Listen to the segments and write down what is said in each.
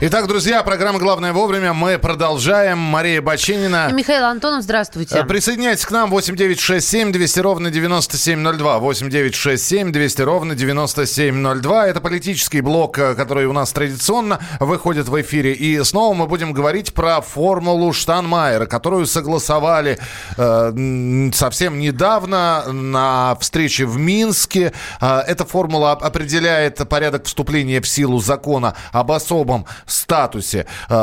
Итак, друзья, программа «Главное вовремя». Мы продолжаем. Мария Бачинина. Михаил Антонов, здравствуйте. Э, присоединяйтесь к нам. 8967 200 ровно 9702. 8967 200 ровно 9702. Это политический блок, э, который у нас традиционно выходит в эфире. И снова мы будем говорить про формулу Штанмайера, которую согласовали э, совсем недавно на встрече в Минске. Э, эта формула определяет порядок вступления в силу закона об особом статусе э,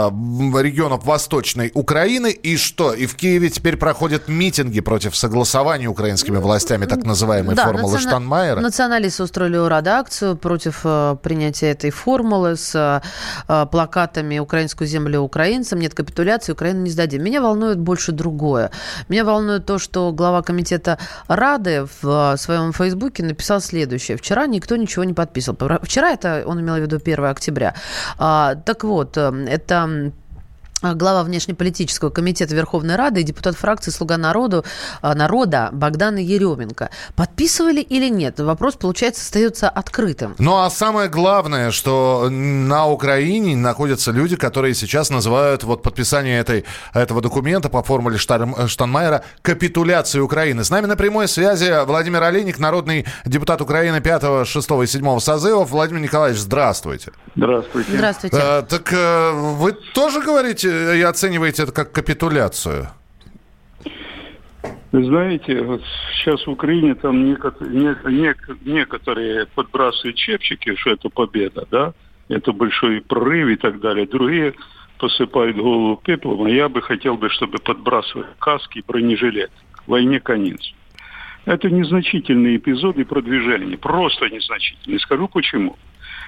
регионов Восточной Украины. И что? И в Киеве теперь проходят митинги против согласования украинскими властями так называемой да, формулы национа... Штанмайера. Националисты устроили у акцию против э, принятия этой формулы с э, плакатами «Украинскую землю украинцам», «Нет капитуляции, Украину не сдадим». Меня волнует больше другое. Меня волнует то, что глава комитета Рады в э, своем фейсбуке написал следующее. Вчера никто ничего не подписывал. Вчера это он имел в виду 1 октября. А, так вот, эм, это глава внешнеполитического комитета Верховной Рады и депутат фракции «Слуга народу», а, народа Богдана Еременко. Подписывали или нет? Вопрос, получается, остается открытым. Ну, а самое главное, что на Украине находятся люди, которые сейчас называют вот подписание этой, этого документа по формуле Штанмайера капитуляцией Украины. С нами на прямой связи Владимир Олейник, народный депутат Украины 5, 6 и 7 созывов. Владимир Николаевич, здравствуйте. Здравствуйте. Здравствуйте. А, так а, вы тоже говорите и оцениваете это как капитуляцию? Вы знаете, вот сейчас в Украине там некоторые подбрасывают чепчики, что это победа, да? Это большой прорыв и так далее. Другие посыпают голову пеплом, а я бы хотел бы, чтобы подбрасывали каски и бронежилет. Войне конец. Это незначительные эпизоды продвижения, просто незначительные. Скажу почему.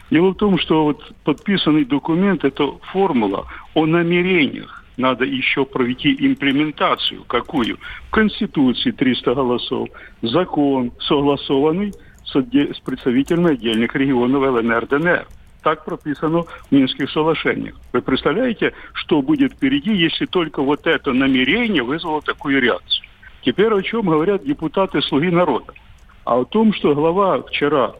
Дело в том, что вот подписанный документ – это формула о намерениях. Надо еще провести имплементацию. Какую? В Конституции 300 голосов. Закон согласованный с, представителями отдельных регионов ЛНР, ДНР. Так прописано в Минских соглашениях. Вы представляете, что будет впереди, если только вот это намерение вызвало такую реакцию? Теперь о чем говорят депутаты «Слуги народа»? А о том, что глава вчера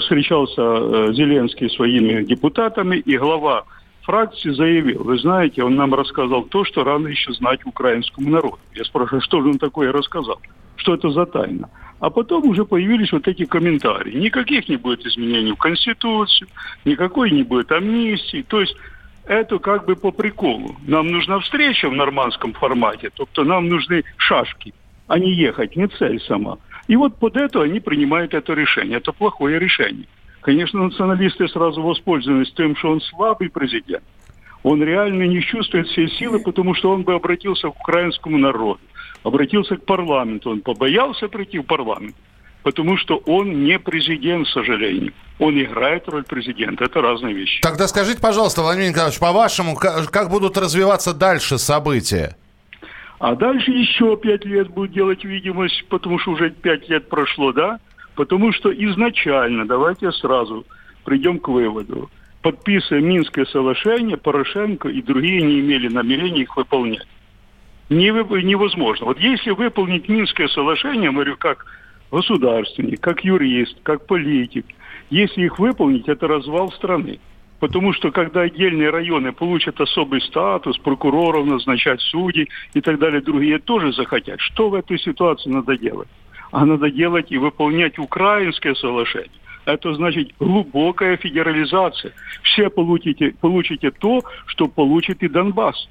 встречался э, Зеленский своими депутатами, и глава фракции заявил, вы знаете, он нам рассказал то, что рано еще знать украинскому народу. Я спрашиваю, что же он такое рассказал? Что это за тайна? А потом уже появились вот эти комментарии. Никаких не будет изменений в Конституцию, никакой не будет амнистии. То есть это как бы по приколу. Нам нужна встреча в нормандском формате, тобто нам нужны шашки, а не ехать, не цель сама. И вот под это они принимают это решение. Это плохое решение. Конечно, националисты сразу воспользовались тем, что он слабый президент. Он реально не чувствует всей силы, потому что он бы обратился к украинскому народу, обратился к парламенту. Он побоялся прийти в парламент, потому что он не президент, к сожалению. Он играет роль президента. Это разные вещи. Тогда скажите, пожалуйста, Владимир Николаевич, по-вашему, как будут развиваться дальше события? А дальше еще пять лет будет делать видимость, потому что уже пять лет прошло, да? Потому что изначально, давайте сразу придем к выводу, подписывая Минское соглашение, Порошенко и другие не имели намерения их выполнять. невозможно. Вот если выполнить Минское соглашение, говорю, как государственник, как юрист, как политик, если их выполнить, это развал страны. Потому что когда отдельные районы получат особый статус, прокуроров назначать судей и так далее, другие тоже захотят. Что в этой ситуации надо делать? А надо делать и выполнять украинское соглашение. Это значит глубокая федерализация. Все получите, получите то, что получит и Донбасс.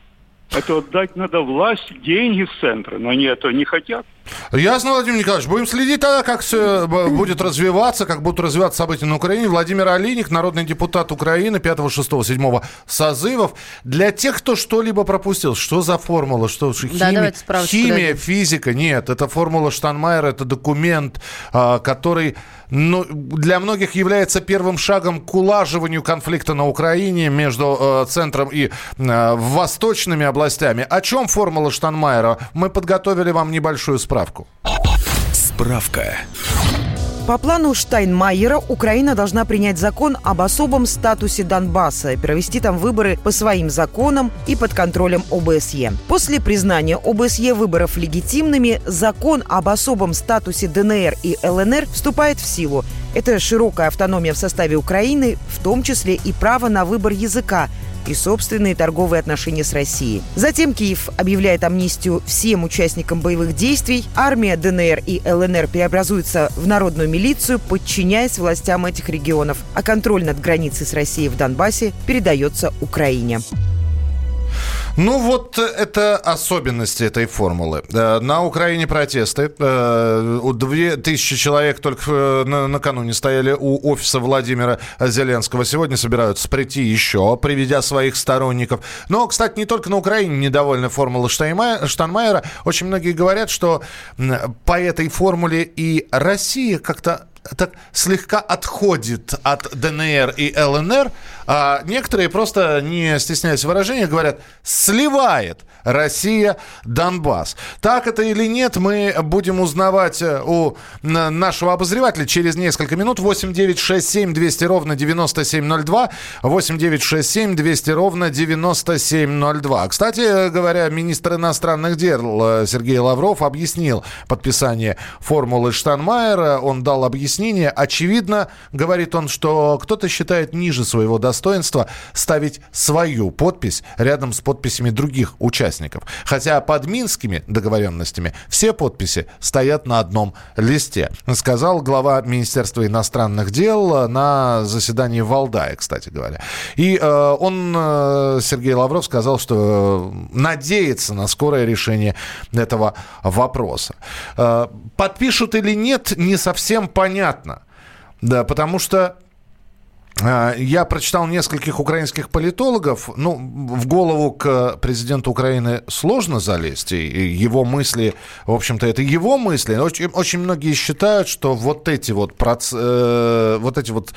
Это отдать надо власть, деньги с центра, но они этого не хотят. Ясно, Владимир Николаевич. Будем следить тогда, как все э, будет развиваться, как будут развиваться события на Украине. Владимир Алиник, народный депутат Украины 5, 6, 7 созывов. Для тех, кто что-либо пропустил, что за формула? Что, химия, да, химия физика? Нет, это формула Штанмайера, это документ, а, который ну, для многих является первым шагом к улаживанию конфликта на Украине между э, центром и э, восточными областями. О чем формула Штанмайера? Мы подготовили вам небольшую справку. Справка. По плану Штайнмайера Украина должна принять закон об особом статусе Донбасса и провести там выборы по своим законам и под контролем ОБСЕ. После признания ОБСЕ выборов легитимными, закон об особом статусе ДНР и ЛНР вступает в силу. Это широкая автономия в составе Украины, в том числе и право на выбор языка, и собственные торговые отношения с Россией. Затем Киев объявляет амнистию всем участникам боевых действий. Армия ДНР и ЛНР преобразуется в народную милицию, подчиняясь властям этих регионов, а контроль над границей с Россией в Донбассе передается Украине. Ну вот это особенности этой формулы. Э, на Украине протесты. Э, две тысячи человек только э, накануне стояли у офиса Владимира Зеленского. Сегодня собираются прийти еще, приведя своих сторонников. Но, кстати, не только на Украине недовольны формулы Штанмайера. Очень многие говорят, что по этой формуле и Россия как-то так слегка отходит от ДНР и ЛНР, а некоторые просто, не стесняясь в выражениях, говорят, сливает Россия Донбасс. Так это или нет, мы будем узнавать э, у нашего обозревателя через несколько минут. 8 9 6 7 200 ровно 9702. 8 9 6 7 200 ровно 9702. Кстати говоря, министр иностранных дел э, Сергей Лавров объяснил подписание формулы Штанмайера. Он дал объяснение. Очевидно, говорит он, что кто-то считает ниже своего достоинства ставить свою подпись рядом с подписями других участников. Хотя под минскими договоренностями все подписи стоят на одном листе, сказал глава Министерства иностранных дел на заседании в Валдае, кстати говоря. И э, он, э, Сергей Лавров, сказал, что надеется на скорое решение этого вопроса. Э, подпишут или нет, не совсем понятно. Да, потому что я прочитал нескольких украинских политологов. Ну, в голову к президенту Украины сложно залезть. И его мысли, в общем-то, это его мысли. Очень, очень многие считают, что вот эти вот, проц... э, вот эти вот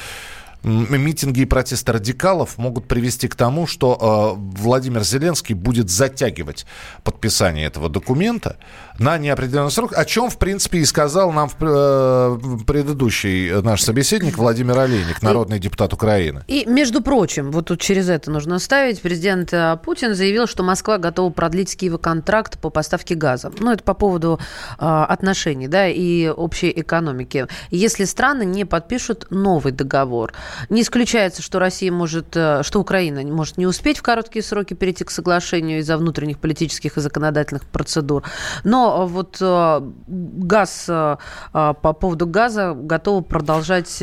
митинги и протесты радикалов могут привести к тому, что э, Владимир Зеленский будет затягивать подписание этого документа на неопределенный срок, о чем, в принципе, и сказал нам э, предыдущий наш собеседник Владимир Олейник, народный и, депутат Украины. И, между прочим, вот тут через это нужно ставить, президент э, Путин заявил, что Москва готова продлить с Киева контракт по поставке газа. Ну, это по поводу э, отношений, да, и общей экономики. Если страны не подпишут новый договор, не исключается, что Россия может, э, что Украина может не успеть в короткие сроки перейти к соглашению из-за внутренних политических и законодательных процедур. Но вот э, газ, э, по поводу газа готовы продолжать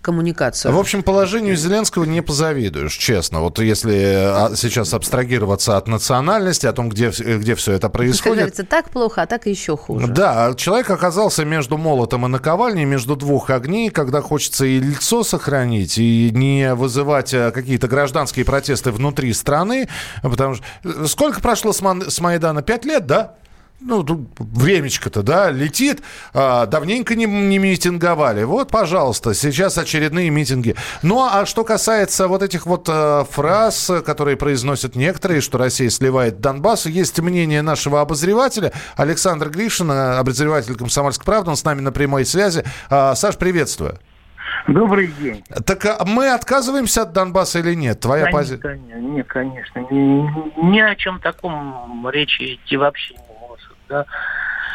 коммуникацию. В общем, положению Зеленского не позавидуешь, честно. Вот если а, сейчас абстрагироваться от национальности, о том, где, где все это происходит. Как говорится, так плохо, а так еще хуже. Да, человек оказался между молотом и наковальней, между двух огней, когда хочется и лицо сохранить, сохранить и не вызывать э, какие-то гражданские протесты внутри страны, потому что э, сколько прошло с, Майдана? Пять лет, да? ну, времечко-то, да, летит, а, давненько не, не митинговали. Вот, пожалуйста, сейчас очередные митинги. Ну, а что касается вот этих вот а, фраз, которые произносят некоторые, что Россия сливает Донбасс, есть мнение нашего обозревателя Александр Гришин, обозреватель «Комсомольской правды», он с нами на прямой связи. А, Саш, приветствую. Добрый день. Так а мы отказываемся от Донбасса или нет? Твоя позиция? Нет, конечно. Ни, ни о чем таком речи идти вообще не может. Да?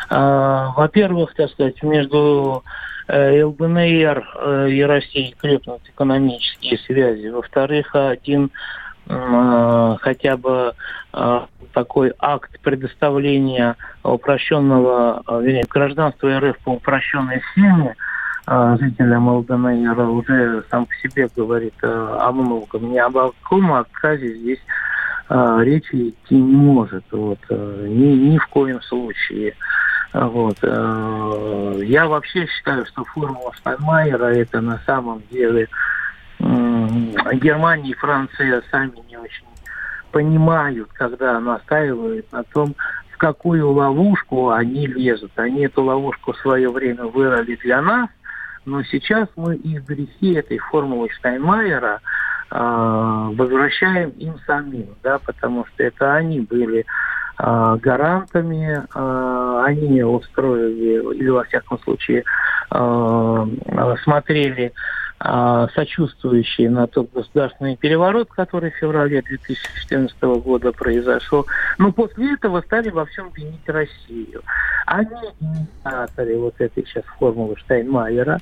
А, во-первых, так сказать, между э, ЛДНР э, и Россией крепнут экономические связи. Во-вторых, один э, хотя бы такой акт предоставления упрощенного, вернее, гражданства РФ по упрощенной схеме – жителям ЛДНР уже сам по себе говорит э, о многом. Ни об каком отказе здесь а, речи идти не может. Вот. Э, ни, ни в коем случае. Вот. Э, я вообще считаю, что формула Штайнмайера это на самом деле Германия и Франция сами не очень понимают, когда настаивают на том, в какую ловушку они лезут. Они эту ловушку в свое время вырыли для нас – но сейчас мы их грехи этой формулы Штайнмайера э, возвращаем им самим, да, потому что это они были э, гарантами, э, они устроили, или во всяком случае э, смотрели сочувствующие на тот государственный переворот, который в феврале 2014 года произошел. Но после этого стали во всем винить Россию. Они инициаторы вот этой сейчас формулы Штайнмайера.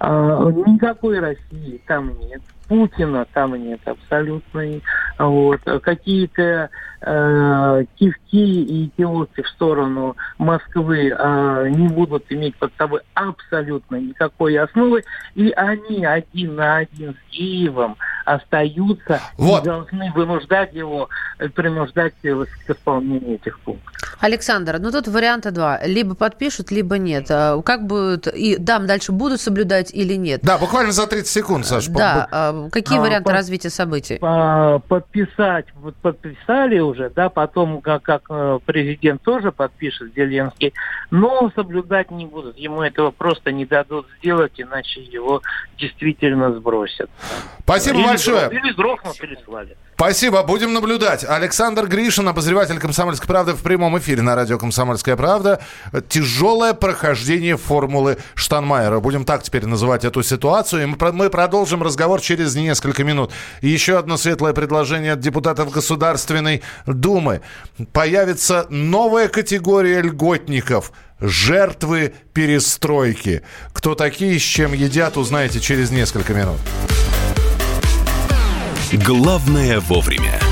Э, никакой России там нет. Путина там нет абсолютно. Вот. Какие-то э, кивки и кивки в сторону Москвы э, не будут иметь под собой абсолютно никакой основы. И они один на один с Киевом остаются вот. и должны вынуждать его, э, принуждать его к исполнению этих пунктов. Александр, ну тут варианта два. Либо подпишут, либо нет. А как будут, и да, дальше будут соблюдать или нет? Да, буквально за 30 секунд, Саша. Да, какие а, варианты под, развития событий? Подписать, вот подписали уже, да, потом как, как э, президент тоже подпишет, Зеленский, но соблюдать не будут. Ему этого просто не дадут сделать, иначе его действительно сбросят. Спасибо или большое. Или сгрохнут, или свалят. Спасибо, будем наблюдать. Александр Гришин, обозреватель «Комсомольской правды» в прямом эфире на радио «Комсомольская правда». Тяжелое прохождение формулы Штанмайера. Будем так теперь называть эту ситуацию. И мы продолжим разговор через несколько минут. Еще одно светлое предложение от депутатов Государственной Думы. Появится новая категория льготников – жертвы перестройки. Кто такие, с чем едят, узнаете через несколько минут. Главное вовремя.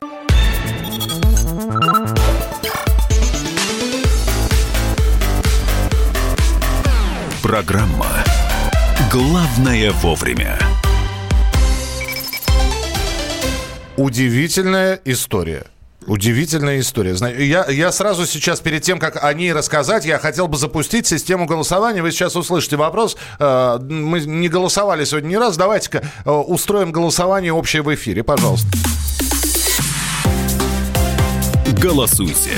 Программа «Главное вовремя». Удивительная история. Удивительная история. Я, я сразу сейчас, перед тем, как о ней рассказать, я хотел бы запустить систему голосования. Вы сейчас услышите вопрос. Э, мы не голосовали сегодня ни раз. Давайте-ка э, устроим голосование общее в эфире, пожалуйста. Голосуйте.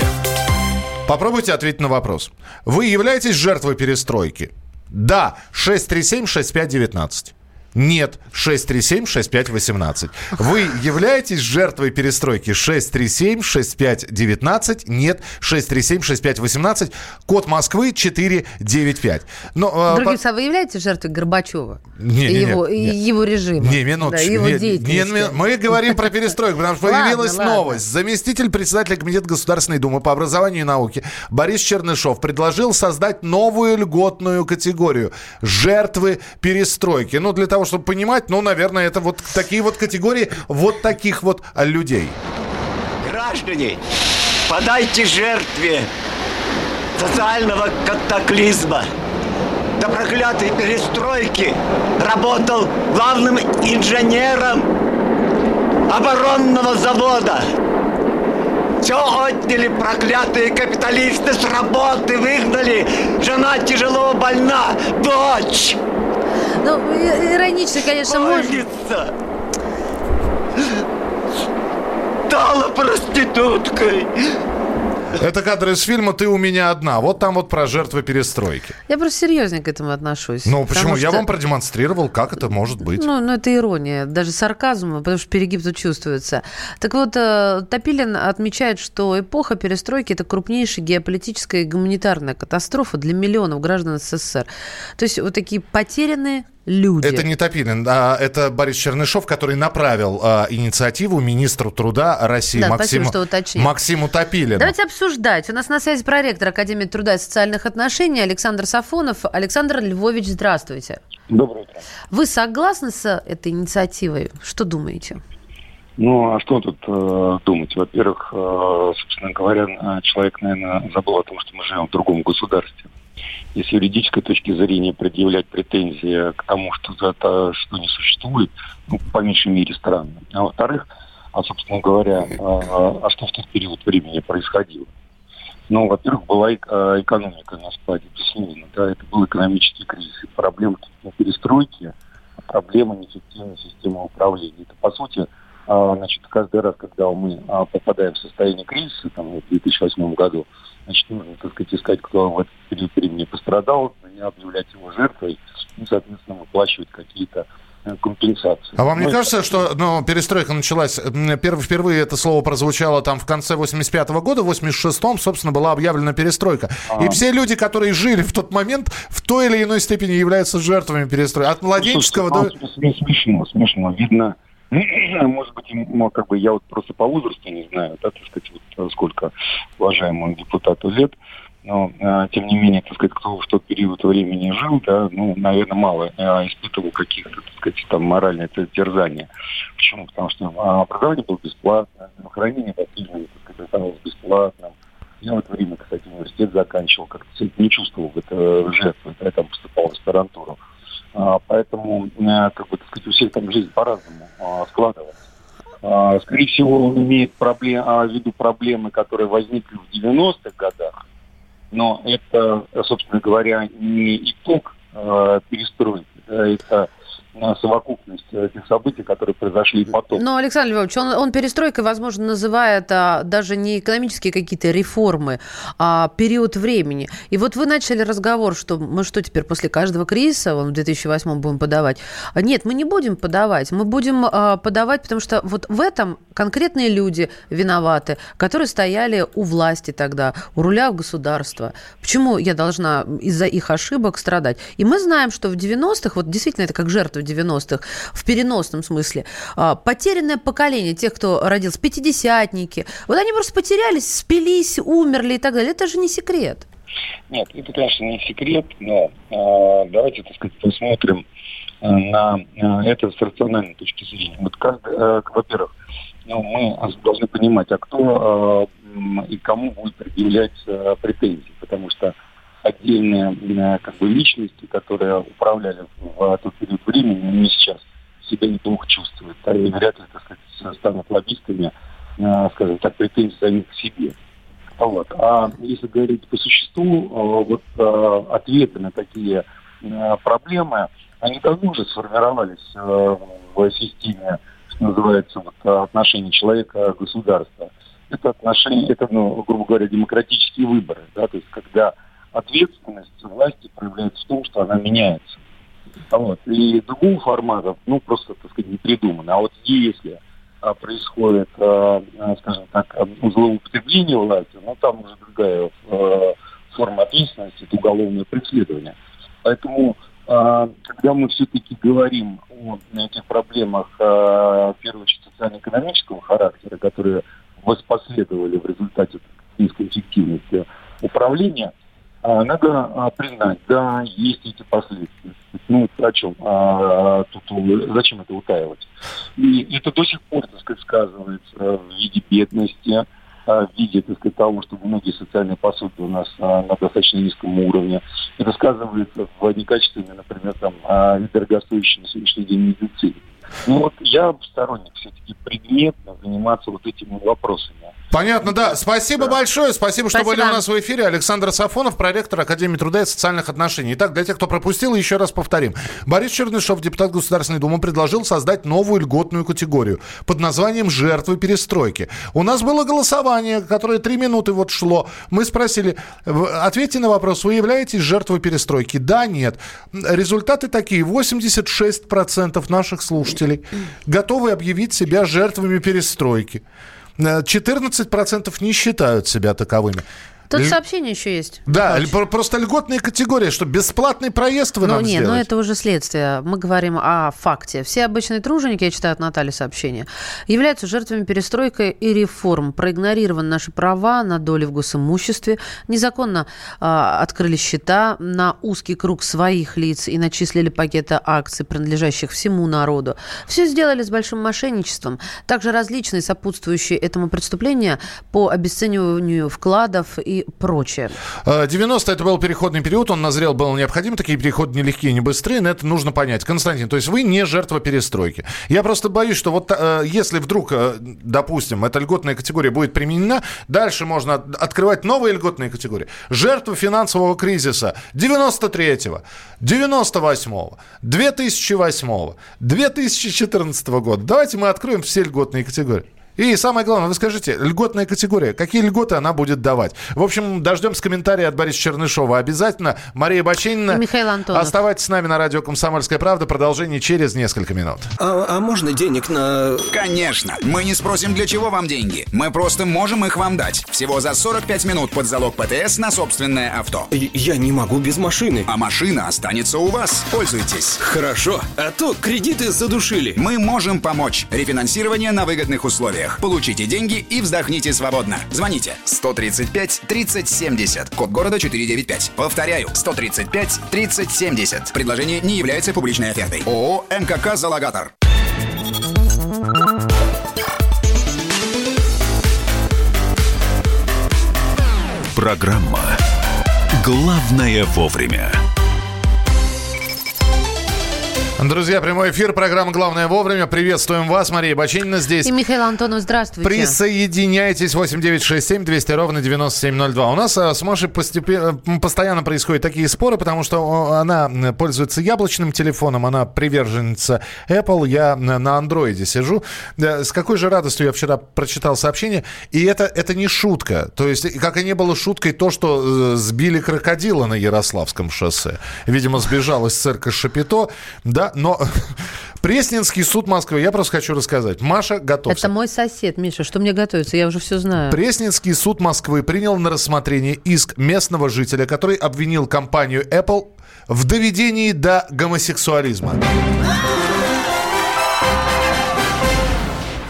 Попробуйте ответить на вопрос. Вы являетесь жертвой перестройки? Да, 637-6519. Нет, 637-6518. Вы являетесь жертвой перестройки 637-6519? Нет, 637-6518. Код Москвы 495. Но, Другим по... вы являетесь жертвой Горбачева? Не, не, его, не, не. его режима? Не, минуточку. Да, его не, деятельности. Не, мы говорим про перестройку, потому что появилась новость. Заместитель председателя Комитета Государственной Думы по образованию и науке Борис Чернышов предложил создать новую льготную категорию – жертвы перестройки. Ну, для того, того, чтобы понимать, ну, наверное, это вот такие вот категории вот таких вот людей. Граждане, подайте жертве социального катаклизма. До проклятой перестройки работал главным инженером оборонного завода. Все отняли проклятые капиталисты с работы, выгнали. Жена тяжело больна, дочь ну, иронично, конечно, можно. Стала проституткой. Это кадры из фильма «Ты у меня одна». Вот там вот про жертвы перестройки. Я просто серьезно к этому отношусь. Ну, почему? Что... Я вам продемонстрировал, как это может быть. Ну, ну, это ирония, даже сарказм, потому что перегиб тут чувствуется. Так вот, э, Топилин отмечает, что эпоха перестройки – это крупнейшая геополитическая и гуманитарная катастрофа для миллионов граждан СССР. То есть вот такие потерянные люди. Это не Топилин, а это Борис Чернышов, который направил а, инициативу министру труда России да, Максиму, спасибо, что Максиму Топилину. Давайте обсуждать. У нас на связи проректор Академии труда и социальных отношений Александр Сафонов. Александр Львович, здравствуйте. Доброе утро. Вы согласны с этой инициативой? Что думаете? Ну, а что тут э, думать? Во-первых, э, собственно говоря, человек, наверное, забыл о том, что мы живем в другом государстве и с юридической точки зрения предъявлять претензии к тому, что это что не существует, ну, по меньшей мере, странно. А во-вторых, а, собственно говоря, а, а что в тот период времени происходило? Ну, во-первых, была э, экономика на спаде, безусловно. Да, это был экономический кризис. И проблемы перестройки, проблема неэффективной системы управления. Это, по сути, а, значит, каждый раз, когда мы а, попадаем в состояние кризиса, там, в 2008 году, значит, нужно, так сказать, искать, кто в этот период времени пострадал, не объявлять его жертвой и, соответственно, выплачивать какие-то э, компенсации. А вам не ну, кажется, что ну, перестройка началась, перв, впервые это слово прозвучало там в конце 85 -го года, в 86-м, собственно, была объявлена перестройка. А. И все люди, которые жили в тот момент, в той или иной степени являются жертвами перестройки. От младенческого ну, слушайте, до... Ну, смешно, смешно. Видно, может быть, ну, как бы я вот просто по возрасту не знаю, да, так сказать, вот сколько уважаемому депутату лет, но, э, тем не менее, так сказать, кто в тот период времени жил, да, ну, наверное, мало э, испытывал каких-то, так сказать, там, моральных терзания. Почему? Потому что э, образование было бесплатно, хранение по-прежнему, так сказать, оставалось бесплатным. Я в это время, кстати, университет заканчивал, как-то не чувствовал это жертвы, да, я там поступал в аспирантуру. А, поэтому, э, как бы, так сказать, у всех там жизнь по-разному а, складывается. А, скорее всего, он имеет проблем, в виду проблемы, которые возникли в 90-х годах, но это, собственно говоря, не итог перестройки, это совокупность этих событий, которые произошли потом. Но, Александр Львович, он, он перестройкой, возможно, называет а, даже не экономические какие-то реформы, а период времени. И вот вы начали разговор, что мы что теперь после каждого кризиса, он в 2008 будем подавать? Нет, мы не будем подавать. Мы будем а, подавать, потому что вот в этом конкретные люди виноваты, которые стояли у власти тогда, у руля государства. Почему я должна из-за их ошибок страдать? И мы знаем, что в 90-х, вот действительно это как жертва 90-х, в переносном смысле, а, потерянное поколение тех, кто родился, пятидесятники, вот они просто потерялись, спились, умерли и так далее. Это же не секрет. Нет, это, конечно, не секрет, но э, давайте, так сказать, посмотрим э, на это с рациональной точки зрения. Вот каждый, э, во-первых, ну, мы должны понимать, а кто э, и кому будет предъявлять э, претензии, потому что отдельные э, как бы, личности, которые управляли в тот период времени, не сейчас себя неплохо чувствуют. А и вряд ли, так сказать, станут лоббистами, э, скажем так, претензий за них к себе. Вот. А если говорить по существу, э, вот ответы на такие проблемы, они давно уже сформировались в системе, что называется, вот, отношений человека государства. Это отношения, это, ну, грубо говоря, демократические выборы, да, то есть когда ответственность власти проявляется в том, что она меняется. Вот. И другого формата, ну, просто, так сказать, не придумано. А вот если а, происходит, а, а скажем так, злоупотребление власти, ну, там уже другая а, форма ответственности, это уголовное преследование. Поэтому, а, когда мы все-таки говорим о этих проблемах, в первую очередь, социально-экономического характера, которые воспоследовали в результате низкой эффективности управления, надо а, признать, да, есть эти последствия. Ну, о чем? А, тут, зачем это утаивать? И это до сих пор, так сказать, сказывается в виде бедности, в виде, так сказать, того, что многие социальные пособия у нас на достаточно низком уровне. Это сказывается в некачественной, например, там, дорогостоящей на сегодняшний день медицине. Ну вот я сторонник все-таки предметно заниматься вот этими вопросами. Понятно, да. Спасибо да. большое. Спасибо, что Спасибо. были у нас в эфире. Александр Сафонов, проректор Академии труда и социальных отношений. Итак, для тех, кто пропустил, еще раз повторим. Борис Чернышов, депутат Государственной Думы, предложил создать новую льготную категорию под названием «Жертвы перестройки». У нас было голосование, которое три минуты вот шло. Мы спросили, ответьте на вопрос, вы являетесь жертвой перестройки? Да, нет. Результаты такие. 86% наших слушателей готовы объявить себя жертвами перестройки. 14% не считают себя таковыми. Тут Л... сообщение еще есть. Да, Короче. просто льготная категория, что бесплатный проезд вы ну, нам нет, сделать. Ну, это уже следствие. Мы говорим о факте. Все обычные труженики, я читаю от Натальи сообщение, являются жертвами перестройки и реформ. Проигнорированы наши права на доли в госимуществе. Незаконно э, открыли счета на узкий круг своих лиц и начислили пакеты акций, принадлежащих всему народу. Все сделали с большим мошенничеством. Также различные сопутствующие этому преступлению по обесцениванию вкладов и и прочее. 90 это был переходный период, он назрел, был необходим. Такие переходы не легкие, не быстрые, но это нужно понять. Константин, то есть вы не жертва перестройки. Я просто боюсь, что вот э, если вдруг, э, допустим, эта льготная категория будет применена, дальше можно открывать новые льготные категории. Жертва финансового кризиса 93-го, 98-го, 2008-го, 2014 года. Давайте мы откроем все льготные категории. И самое главное, вы скажите, льготная категория, какие льготы она будет давать? В общем, дождемся комментария от Бориса Чернышова. Обязательно. Мария Бачинина. Михаил Антонов. Оставайтесь с нами на радио «Комсомольская правда». Продолжение через несколько минут. А, а можно денег на... Конечно. Мы не спросим, для чего вам деньги. Мы просто можем их вам дать. Всего за 45 минут под залог ПТС на собственное авто. Я не могу без машины. А машина останется у вас. Пользуйтесь. Хорошо. А то кредиты задушили. Мы можем помочь. Рефинансирование на выгодных условиях условиях. Получите деньги и вздохните свободно. Звоните 135 30 70, код города 495. Повторяю, 135 30 70. Предложение не является публичной офертой. ООО «МКК Залагатор». Программа «Главное вовремя». Друзья, прямой эфир, программа «Главное вовремя». Приветствуем вас, Мария Бачинина здесь. И Михаил Антонов, здравствуйте. Присоединяйтесь, 8967 200 ровно 9702. У нас а, с Машей постепенно, постоянно происходят такие споры, потому что она пользуется яблочным телефоном, она приверженница Apple, я на андроиде сижу. С какой же радостью я вчера прочитал сообщение, и это, это не шутка. То есть, как и не было шуткой то, что э, сбили крокодила на Ярославском шоссе. Видимо, сбежал из церкви Шапито. Да, но Пресненский суд Москвы. Я просто хочу рассказать. Маша, готовься. Это мой сосед, Миша. Что мне готовится? Я уже все знаю. Пресненский суд Москвы принял на рассмотрение иск местного жителя, который обвинил компанию Apple в доведении до гомосексуализма.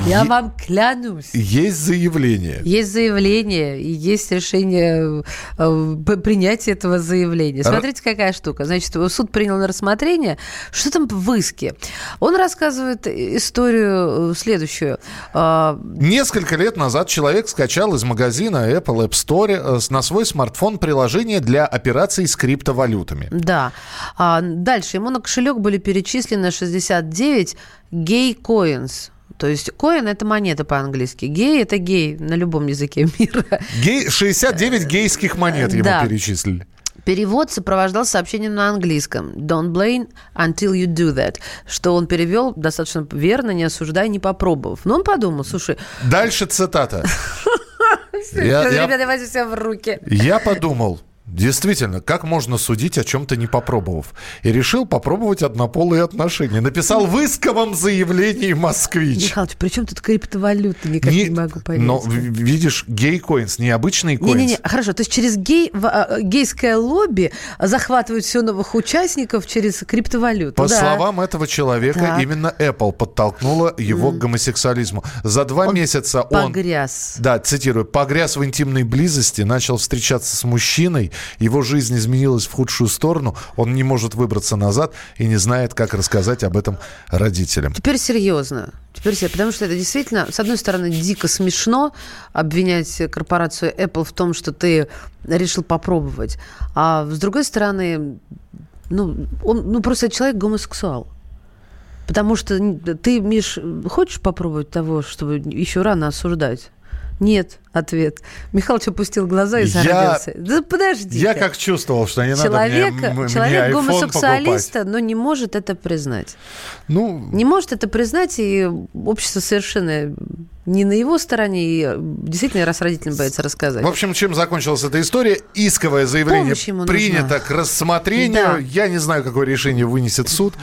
Я вам клянусь. Есть заявление. Есть заявление, и есть решение э, принятия этого заявления. Смотрите, какая штука. Значит, суд принял на рассмотрение. Что там в иске? Он рассказывает историю э, следующую. А, Несколько лет назад человек скачал из магазина Apple App Store э, на свой смартфон приложение для операций с криптовалютами. Да. А дальше ему на кошелек были перечислены 69 гей-коинс. То есть коин – это монета по-английски. Гей – это гей на любом языке мира. Гей, 69 гейских монет ему да. перечислили. Перевод сопровождал сообщением на английском «Don't blame until you do that», что он перевел достаточно верно, не осуждай, не попробовав. Но он подумал, слушай... Дальше цитата. Ребята, возьмите себя в руки. Я подумал, Действительно, как можно судить о чем-то не попробовав? И решил попробовать однополые отношения. Написал в исковом заявлении москвич. Михалыч, при чем тут криптовалюта? Никак не, не могу понять. Но видишь, гей-коинс, необычный коинс. Не-не-не, хорошо. То есть через гей, а, гейское лобби захватывают все новых участников через криптовалюту. По да. словам этого человека, так. именно Apple подтолкнула его mm. к гомосексуализму. За два он месяца он... Погряз. Да, цитирую. Погряз в интимной близости, начал встречаться с мужчиной, его жизнь изменилась в худшую сторону, он не может выбраться назад и не знает, как рассказать об этом родителям. Теперь серьезно. Теперь серьезно, потому что это действительно, с одной стороны, дико смешно обвинять корпорацию Apple в том, что ты решил попробовать, а с другой стороны, ну, он ну, просто человек гомосексуал. Потому что ты, Миш, хочешь попробовать того, чтобы еще рано осуждать? Нет, ответ. Михалыч опустил глаза и зародился. Я, да подожди. Я как чувствовал, что не человек, надо мне, Человек мне гомосексуалиста, покупать. но не может это признать. Ну... Не может это признать, и общество совершенно не на его стороне, и действительно, раз родителям боится рассказать. В общем, чем закончилась эта история? Исковое заявление принято нужна. к рассмотрению. Да. Я не знаю, какое решение вынесет суд.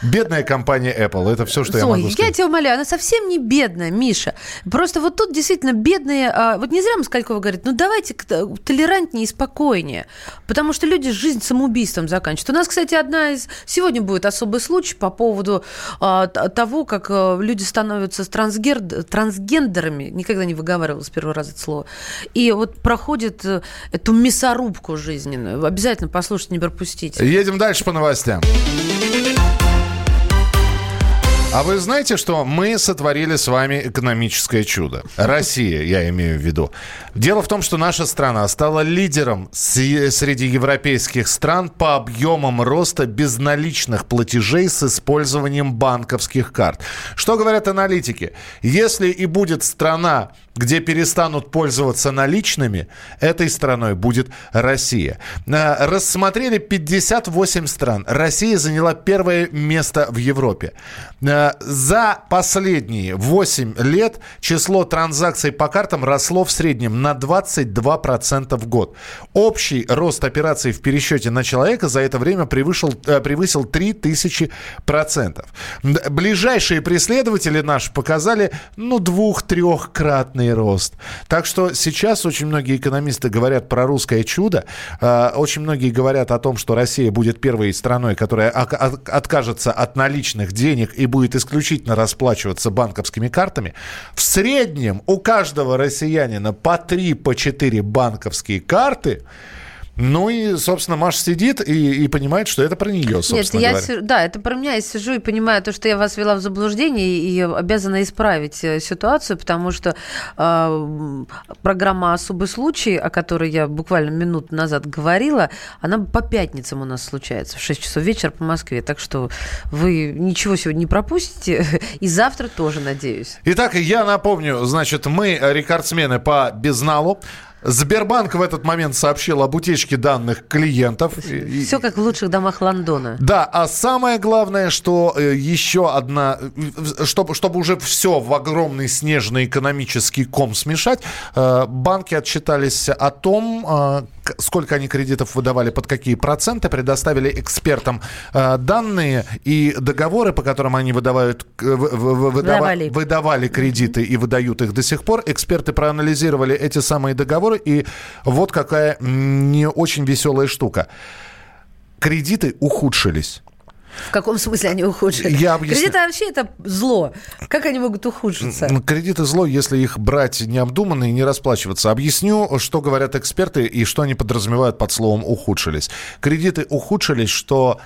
Бедная компания Apple. Это все, что Ой, я могу сказать. я тебя умоляю, она совсем не бедная, Миша. Просто вот тут действительно бедные... Вот не зря Москалькова говорит, ну давайте толерантнее и спокойнее. Потому что люди жизнь самоубийством заканчивают. У нас, кстати, одна из... Сегодня будет особый случай по поводу а, того, как а, люди становятся трансгер... трансгендерами, никогда не выговаривала с первого раза это слово, и вот проходит э, эту мясорубку жизненную. Обязательно послушайте, не пропустите. Едем дальше по новостям. А вы знаете, что мы сотворили с вами экономическое чудо? Россия, я имею в виду. Дело в том, что наша страна стала лидером среди европейских стран по объемам роста безналичных платежей с использованием банковских карт. Что говорят аналитики? Если и будет страна, где перестанут пользоваться наличными, этой страной будет Россия. Э, рассмотрели 58 стран. Россия заняла первое место в Европе. Э, за последние 8 лет число транзакций по картам росло в среднем на 22% в год. Общий рост операций в пересчете на человека за это время превысил, э, превысил 3000%. Ближайшие преследователи наши показали, ну, двух-трехкратный рост. Так что сейчас очень многие экономисты говорят про русское чудо. Э, очень многие говорят о том, что Россия будет первой страной, которая откажется от наличных денег и будет исключительно расплачиваться банковскими картами. В среднем у каждого россиянина по 3, по 4 банковские карты – ну и, собственно, Маша сидит и, и понимает, что это про нее, собственно Нет, я говоря. Си... да, это про меня. Я сижу и понимаю то, что я вас вела в заблуждение и обязана исправить э, ситуацию, потому что э, программа «Особый случай», о которой я буквально минуту назад говорила, она по пятницам у нас случается в 6 часов вечера по Москве. Так что вы ничего сегодня не пропустите. И завтра тоже, надеюсь. Итак, я напомню, значит, мы рекордсмены по безналу. Сбербанк в этот момент сообщил об утечке данных клиентов. Все как в лучших домах Лондона. Да, а самое главное, что э, еще одна, э, чтобы, чтобы уже все в огромный снежный экономический ком смешать, э, банки отчитались о том, сколько они кредитов выдавали, под какие проценты, предоставили экспертам данные и договоры, по которым они выдавают, выдавали. выдавали кредиты и выдают их до сих пор. Эксперты проанализировали эти самые договоры договоры. И вот какая не очень веселая штука. Кредиты ухудшились. В каком смысле они ухудшились? Я объясню. Кредиты вообще это зло. Как они могут ухудшиться? Кредиты зло, если их брать необдуманно и не расплачиваться. Объясню, что говорят эксперты и что они подразумевают под словом ухудшились. Кредиты ухудшились, что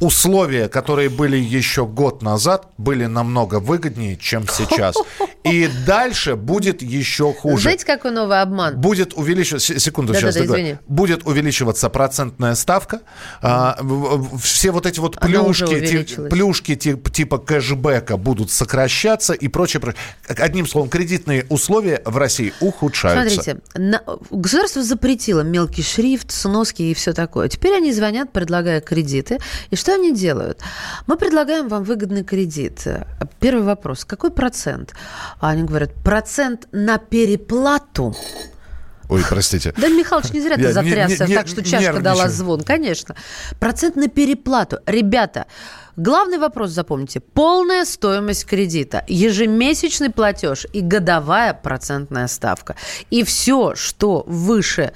условия, которые были еще год назад, были намного выгоднее, чем сейчас. И дальше будет еще хуже. Знаете, какой новый обман? Будет увеличиваться... Секунду, да, сейчас да, да, Будет увеличиваться процентная ставка. А, все вот эти вот плюшки, ти, плюшки тип, типа кэшбэка будут сокращаться и прочее. Одним словом, кредитные условия в России ухудшаются. Смотрите, на... государство запретило мелкий шрифт, сноски и все такое. Теперь они звонят, предлагая кредиты. И что они делают? Мы предлагаем вам выгодный кредит. Первый вопрос. Какой процент? А они говорят, процент на переплату. Ой, простите. Да, Михалыч, не зря ты затрясся не, не, так, что чашка дала звон. Конечно. Процент на переплату. Ребята, главный вопрос запомните. Полная стоимость кредита, ежемесячный платеж и годовая процентная ставка. И все, что выше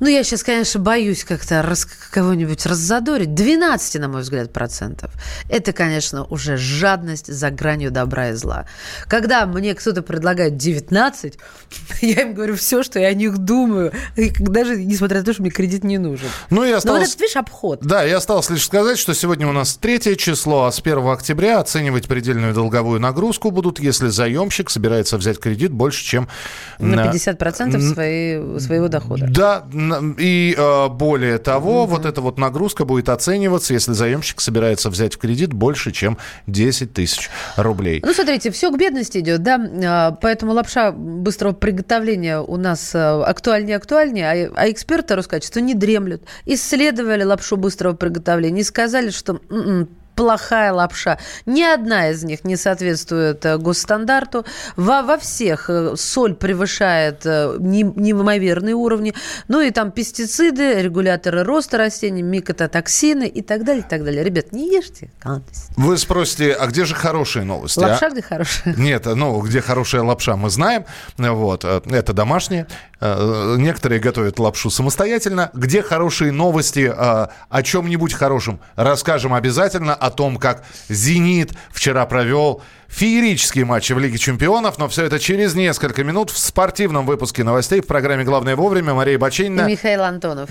ну, я сейчас, конечно, боюсь как-то раз, кого-нибудь раззадорить. 12, на мой взгляд, процентов. Это, конечно, уже жадность за гранью добра и зла. Когда мне кто-то предлагает 19, я им говорю все, что я о них думаю. Даже несмотря на то, что мне кредит не нужен. Ну, и осталось... Но вот это, видишь, обход. Да, и осталось лишь сказать, что сегодня у нас третье число, а с 1 октября оценивать предельную долговую нагрузку будут, если заемщик собирается взять кредит больше, чем... На 50% своей, своего дохода. Да, и э, более того, угу. вот эта вот нагрузка будет оцениваться, если заемщик собирается взять в кредит больше, чем 10 тысяч рублей. Ну, смотрите, все к бедности идет, да, а, поэтому лапша быстрого приготовления у нас э, актуальнее актуальнее, а, а эксперты Роскачества не дремлют. Исследовали лапшу быстрого приготовления и сказали, что м-м, плохая лапша. Ни одна из них не соответствует э, госстандарту. Во, во всех э, соль превышает э, неимоверные уровни. Ну и там пестициды, регуляторы роста растений, микототоксины и так далее, и так далее. Ребят, не ешьте гадость. Вы спросите, а где же хорошие новости? А? Лапша а? где хорошая? Нет, ну, где хорошая лапша, мы знаем. Вот, это домашнее. Некоторые готовят лапшу самостоятельно. Где хорошие новости о чем-нибудь хорошем? Расскажем обязательно о том, как «Зенит» вчера провел феерические матчи в Лиге чемпионов, но все это через несколько минут в спортивном выпуске новостей в программе «Главное вовремя» Мария Бачинина и Михаил Антонов.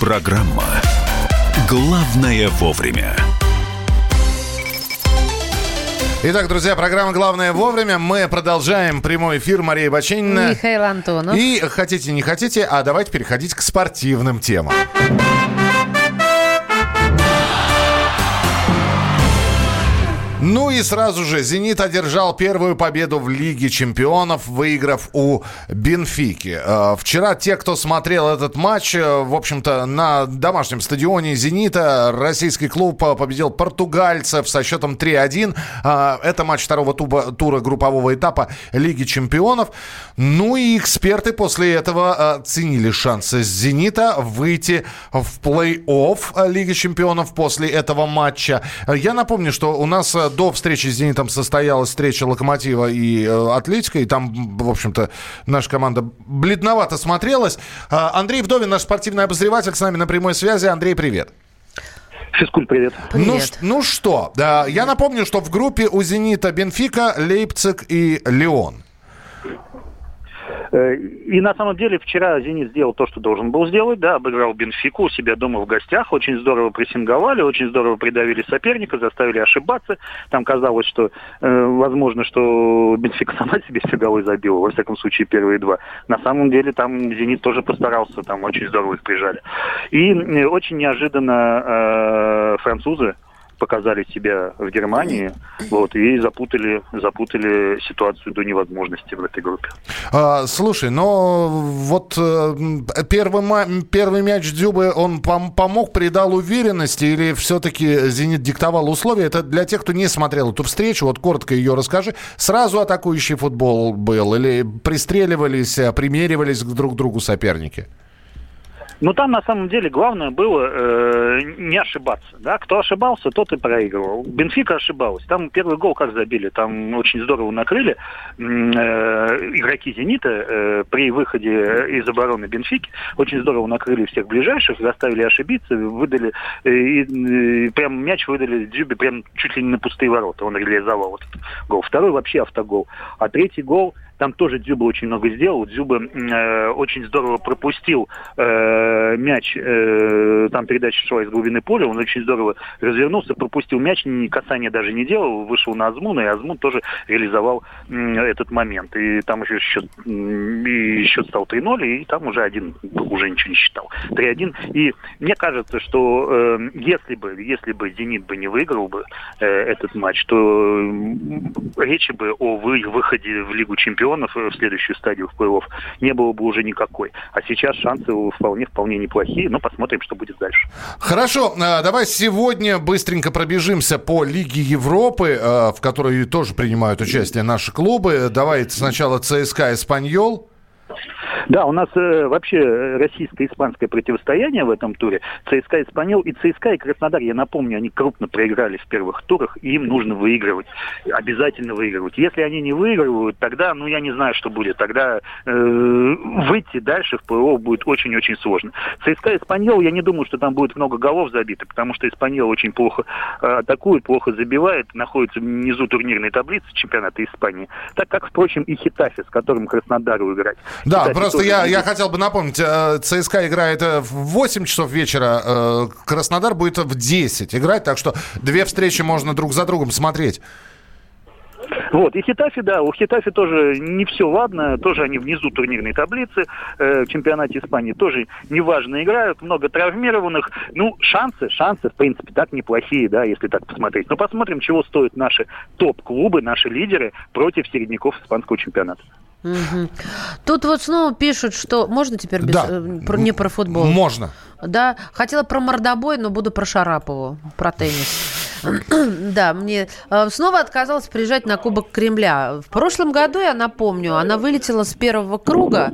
Программа «Главное вовремя». Итак, друзья, программа «Главное вовремя». Мы продолжаем прямой эфир. Мария Баченина. Михаил Антонов. И хотите, не хотите, а давайте переходить к спортивным темам. Ну и сразу же «Зенит» одержал первую победу в Лиге чемпионов, выиграв у Бенфики. Э, Вчера те, кто смотрел этот матч, э, в общем-то, на домашнем стадионе «Зенита», российский клуб э, победил португальцев со счетом 3-1. Э, Это матч второго туба- тура группового этапа Лиги чемпионов. Ну и эксперты после этого оценили шансы «Зенита» выйти в плей-офф Лиги чемпионов после этого матча. Я напомню, что у нас до встречи с «Зенитом» состоялась встреча «Локомотива» и э, «Атлетика», и там, в общем-то, наша команда бледновато смотрелась. А, Андрей Вдовин, наш спортивный обозреватель, с нами на прямой связи. Андрей, привет. Физкуль, привет. Ну, ш- ну что, да, я напомню, что в группе у «Зенита» Бенфика, Лейпциг и Леон. Э, И на самом деле вчера «Зенит» сделал то, что должен был сделать, да, обыграл Бенфику у себя дома в гостях, очень здорово прессинговали, очень здорово придавили соперника, заставили ошибаться. Там казалось, что э, возможно, что Бенфика сама себе все голы забила, во всяком случае первые два. На самом деле там «Зенит» тоже постарался, там очень здорово их прижали. И э, очень неожиданно э, французы показали себя в Германии, вот, и запутали, запутали ситуацию до невозможности в этой группе. А, слушай, но вот э, первый, первый мяч Дзюбы, он пом- помог, придал уверенности или все-таки «Зенит» диктовал условия? Это для тех, кто не смотрел эту встречу, вот коротко ее расскажи. Сразу атакующий футбол был или пристреливались, э, примеривались к друг другу соперники? Ну, там, на самом деле, главное было э, не ошибаться. Да? Кто ошибался, тот и проигрывал. Бенфика ошибалась. Там первый гол как забили. Там очень здорово накрыли э, игроки «Зенита» э, при выходе из обороны Бенфики. Очень здорово накрыли всех ближайших, заставили ошибиться, выдали, э, и, э, прям мяч выдали Дзюбе прям чуть ли не на пустые ворота. Он реализовал этот гол. Второй вообще автогол. А третий гол там тоже Дзюба очень много сделал. Дзюба э, очень здорово пропустил э, мяч. Э, там передача шла из глубины поля. Он очень здорово развернулся, пропустил мяч, ни касания даже не делал. Вышел на Азмуна, и Азмун тоже реализовал м, этот момент. И там еще счет, и счет стал 3-0, и там уже один уже ничего не считал. 3-1. И мне кажется, что э, если бы, если бы Зенит бы не выиграл бы э, этот матч, то м, речи бы о вы- выходе в Лигу чемпионов э, в следующую стадию в плей-офф не было бы уже никакой. А сейчас шансы у- вполне вполне неплохие, но посмотрим, что будет дальше. Хорошо, э, давай сегодня быстренько пробежимся по Лиге Европы, э, в которой тоже принимают участие наши клубы. Давай сначала ЦСКА «Эспаньол». Да, у нас э, вообще э, российско-испанское противостояние в этом туре. ЦСКА «Испаньол» и ЦСКА и Краснодар, я напомню, они крупно проиграли в первых турах, и им нужно выигрывать. Обязательно выигрывать. Если они не выигрывают, тогда, ну, я не знаю, что будет. Тогда э, выйти дальше в плей будет очень-очень сложно. ЦСКА «Испаньол», я не думаю, что там будет много голов забито, потому что «Испаньол» очень плохо э, атакует, плохо забивает, находится внизу турнирной таблицы чемпионата Испании. Так как, впрочем, и Хитафи, с которым Краснодару играть. Да, Хитафи просто я, я хотел бы напомнить, э, ЦСКА играет э, в 8 часов вечера, э, Краснодар будет в 10 играть, так что две встречи можно друг за другом смотреть. Вот, и Хитафи, да, у Хитафи тоже не все ладно, тоже они внизу турнирной таблицы, э, в чемпионате Испании тоже неважно играют, много травмированных. Ну, шансы, шансы, в принципе, так неплохие, да, если так посмотреть. Но посмотрим, чего стоят наши топ-клубы, наши лидеры против середняков испанского чемпионата. Мгм. Тут вот снова пишут, что... Можно теперь без, Да. э, про- не про футбол? Можно. Да, хотела про мордобой, но буду про Шарапову, про теннис. Да, мне э, снова отказалась приезжать на Кубок Кремля. В прошлом году, я напомню, она вылетела с первого круга.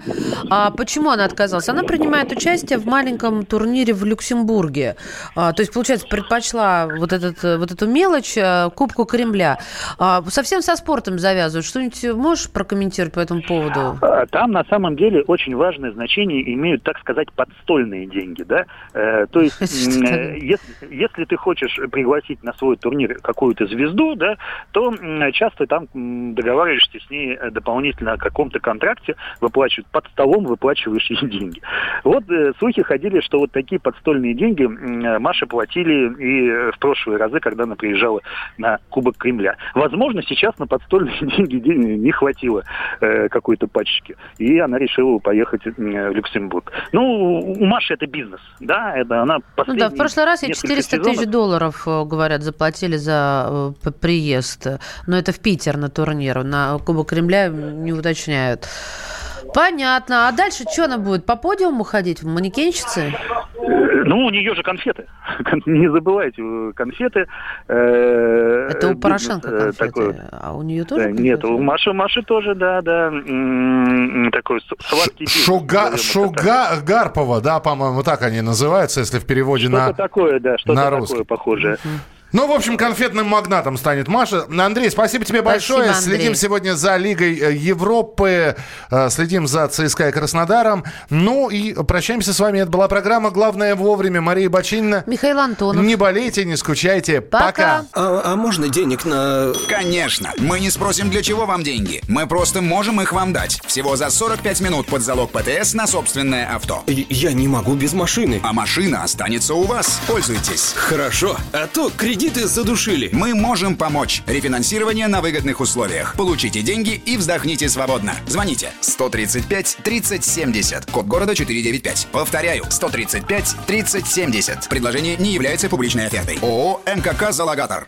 А почему она отказалась? Она принимает участие в маленьком турнире в Люксембурге. А, то есть, получается, предпочла вот, этот, э, вот эту мелочь э, Кубку Кремля. А, совсем со спортом завязывают. Что-нибудь можешь прокомментировать по этому поводу? А, Там на самом деле очень важное значение имеют, так сказать, подстольные деньги, да. Э, то есть, если, если ты хочешь пригласить на свой турнир какую-то звезду, да, то часто там договариваешься с ней э, дополнительно о каком-то контракте, выплачивают под столом, выплачиваешь ей деньги. Вот э, слухи ходили, что вот такие подстольные деньги э, Маше платили и в прошлые разы, когда она приезжала на Кубок Кремля. Возможно, сейчас на подстольные деньги ден- не хватило э, какой-то пачки, и она решила поехать в Люксембург. Ну, у Маши это бизнес, да, это она Ну да, в последние прошлый раз несколько 400 тысяч долларов, говорят, заплатили за э, приезд. Но это в Питер на турнир. На Кубок Кремля не уточняют. Понятно. А дальше что она будет? По подиуму ходить? В манекенщице? Э, Ну, у нее же конфеты. Не забывайте, э, конфеты. э, Это у бизнес, Порошенко конфеты. такой. А у нее тоже Нет, конфеты? у Маши, Маши тоже, да, да, такой сладкий бизнес, Шуга, это Шуга Гарпова, да, по-моему, так они называются, если в переводе Что-то на... такое, да, что-то на такое русский. похожее. Ну, в общем, конфетным магнатом станет Маша. Андрей, спасибо тебе Спасибо, большое. Андрей. Следим сегодня за Лигой э, Европы, э, следим за ЦСКА и Краснодаром. Ну и прощаемся с вами. Это была программа «Главное вовремя». Мария Бочинина. Михаил Антонов. Не болейте, не скучайте. Пока. Пока. А, а можно денег на... Конечно. Мы не спросим, для чего вам деньги. Мы просто можем их вам дать. Всего за 45 минут под залог ПТС на собственное авто. Я- Я не могу без машины. А машина останется у вас. Пользуйтесь. Хорошо, а то кредиты задушили. Мы можем помочь. Рефинансирование на выгодных условиях. Получите деньги и вздохните свободно. Звоните 135 30 70. Код города 495. Повторяю, 135 30 70. Предложение не является публичной офертой. ООО МКК «Залогатор».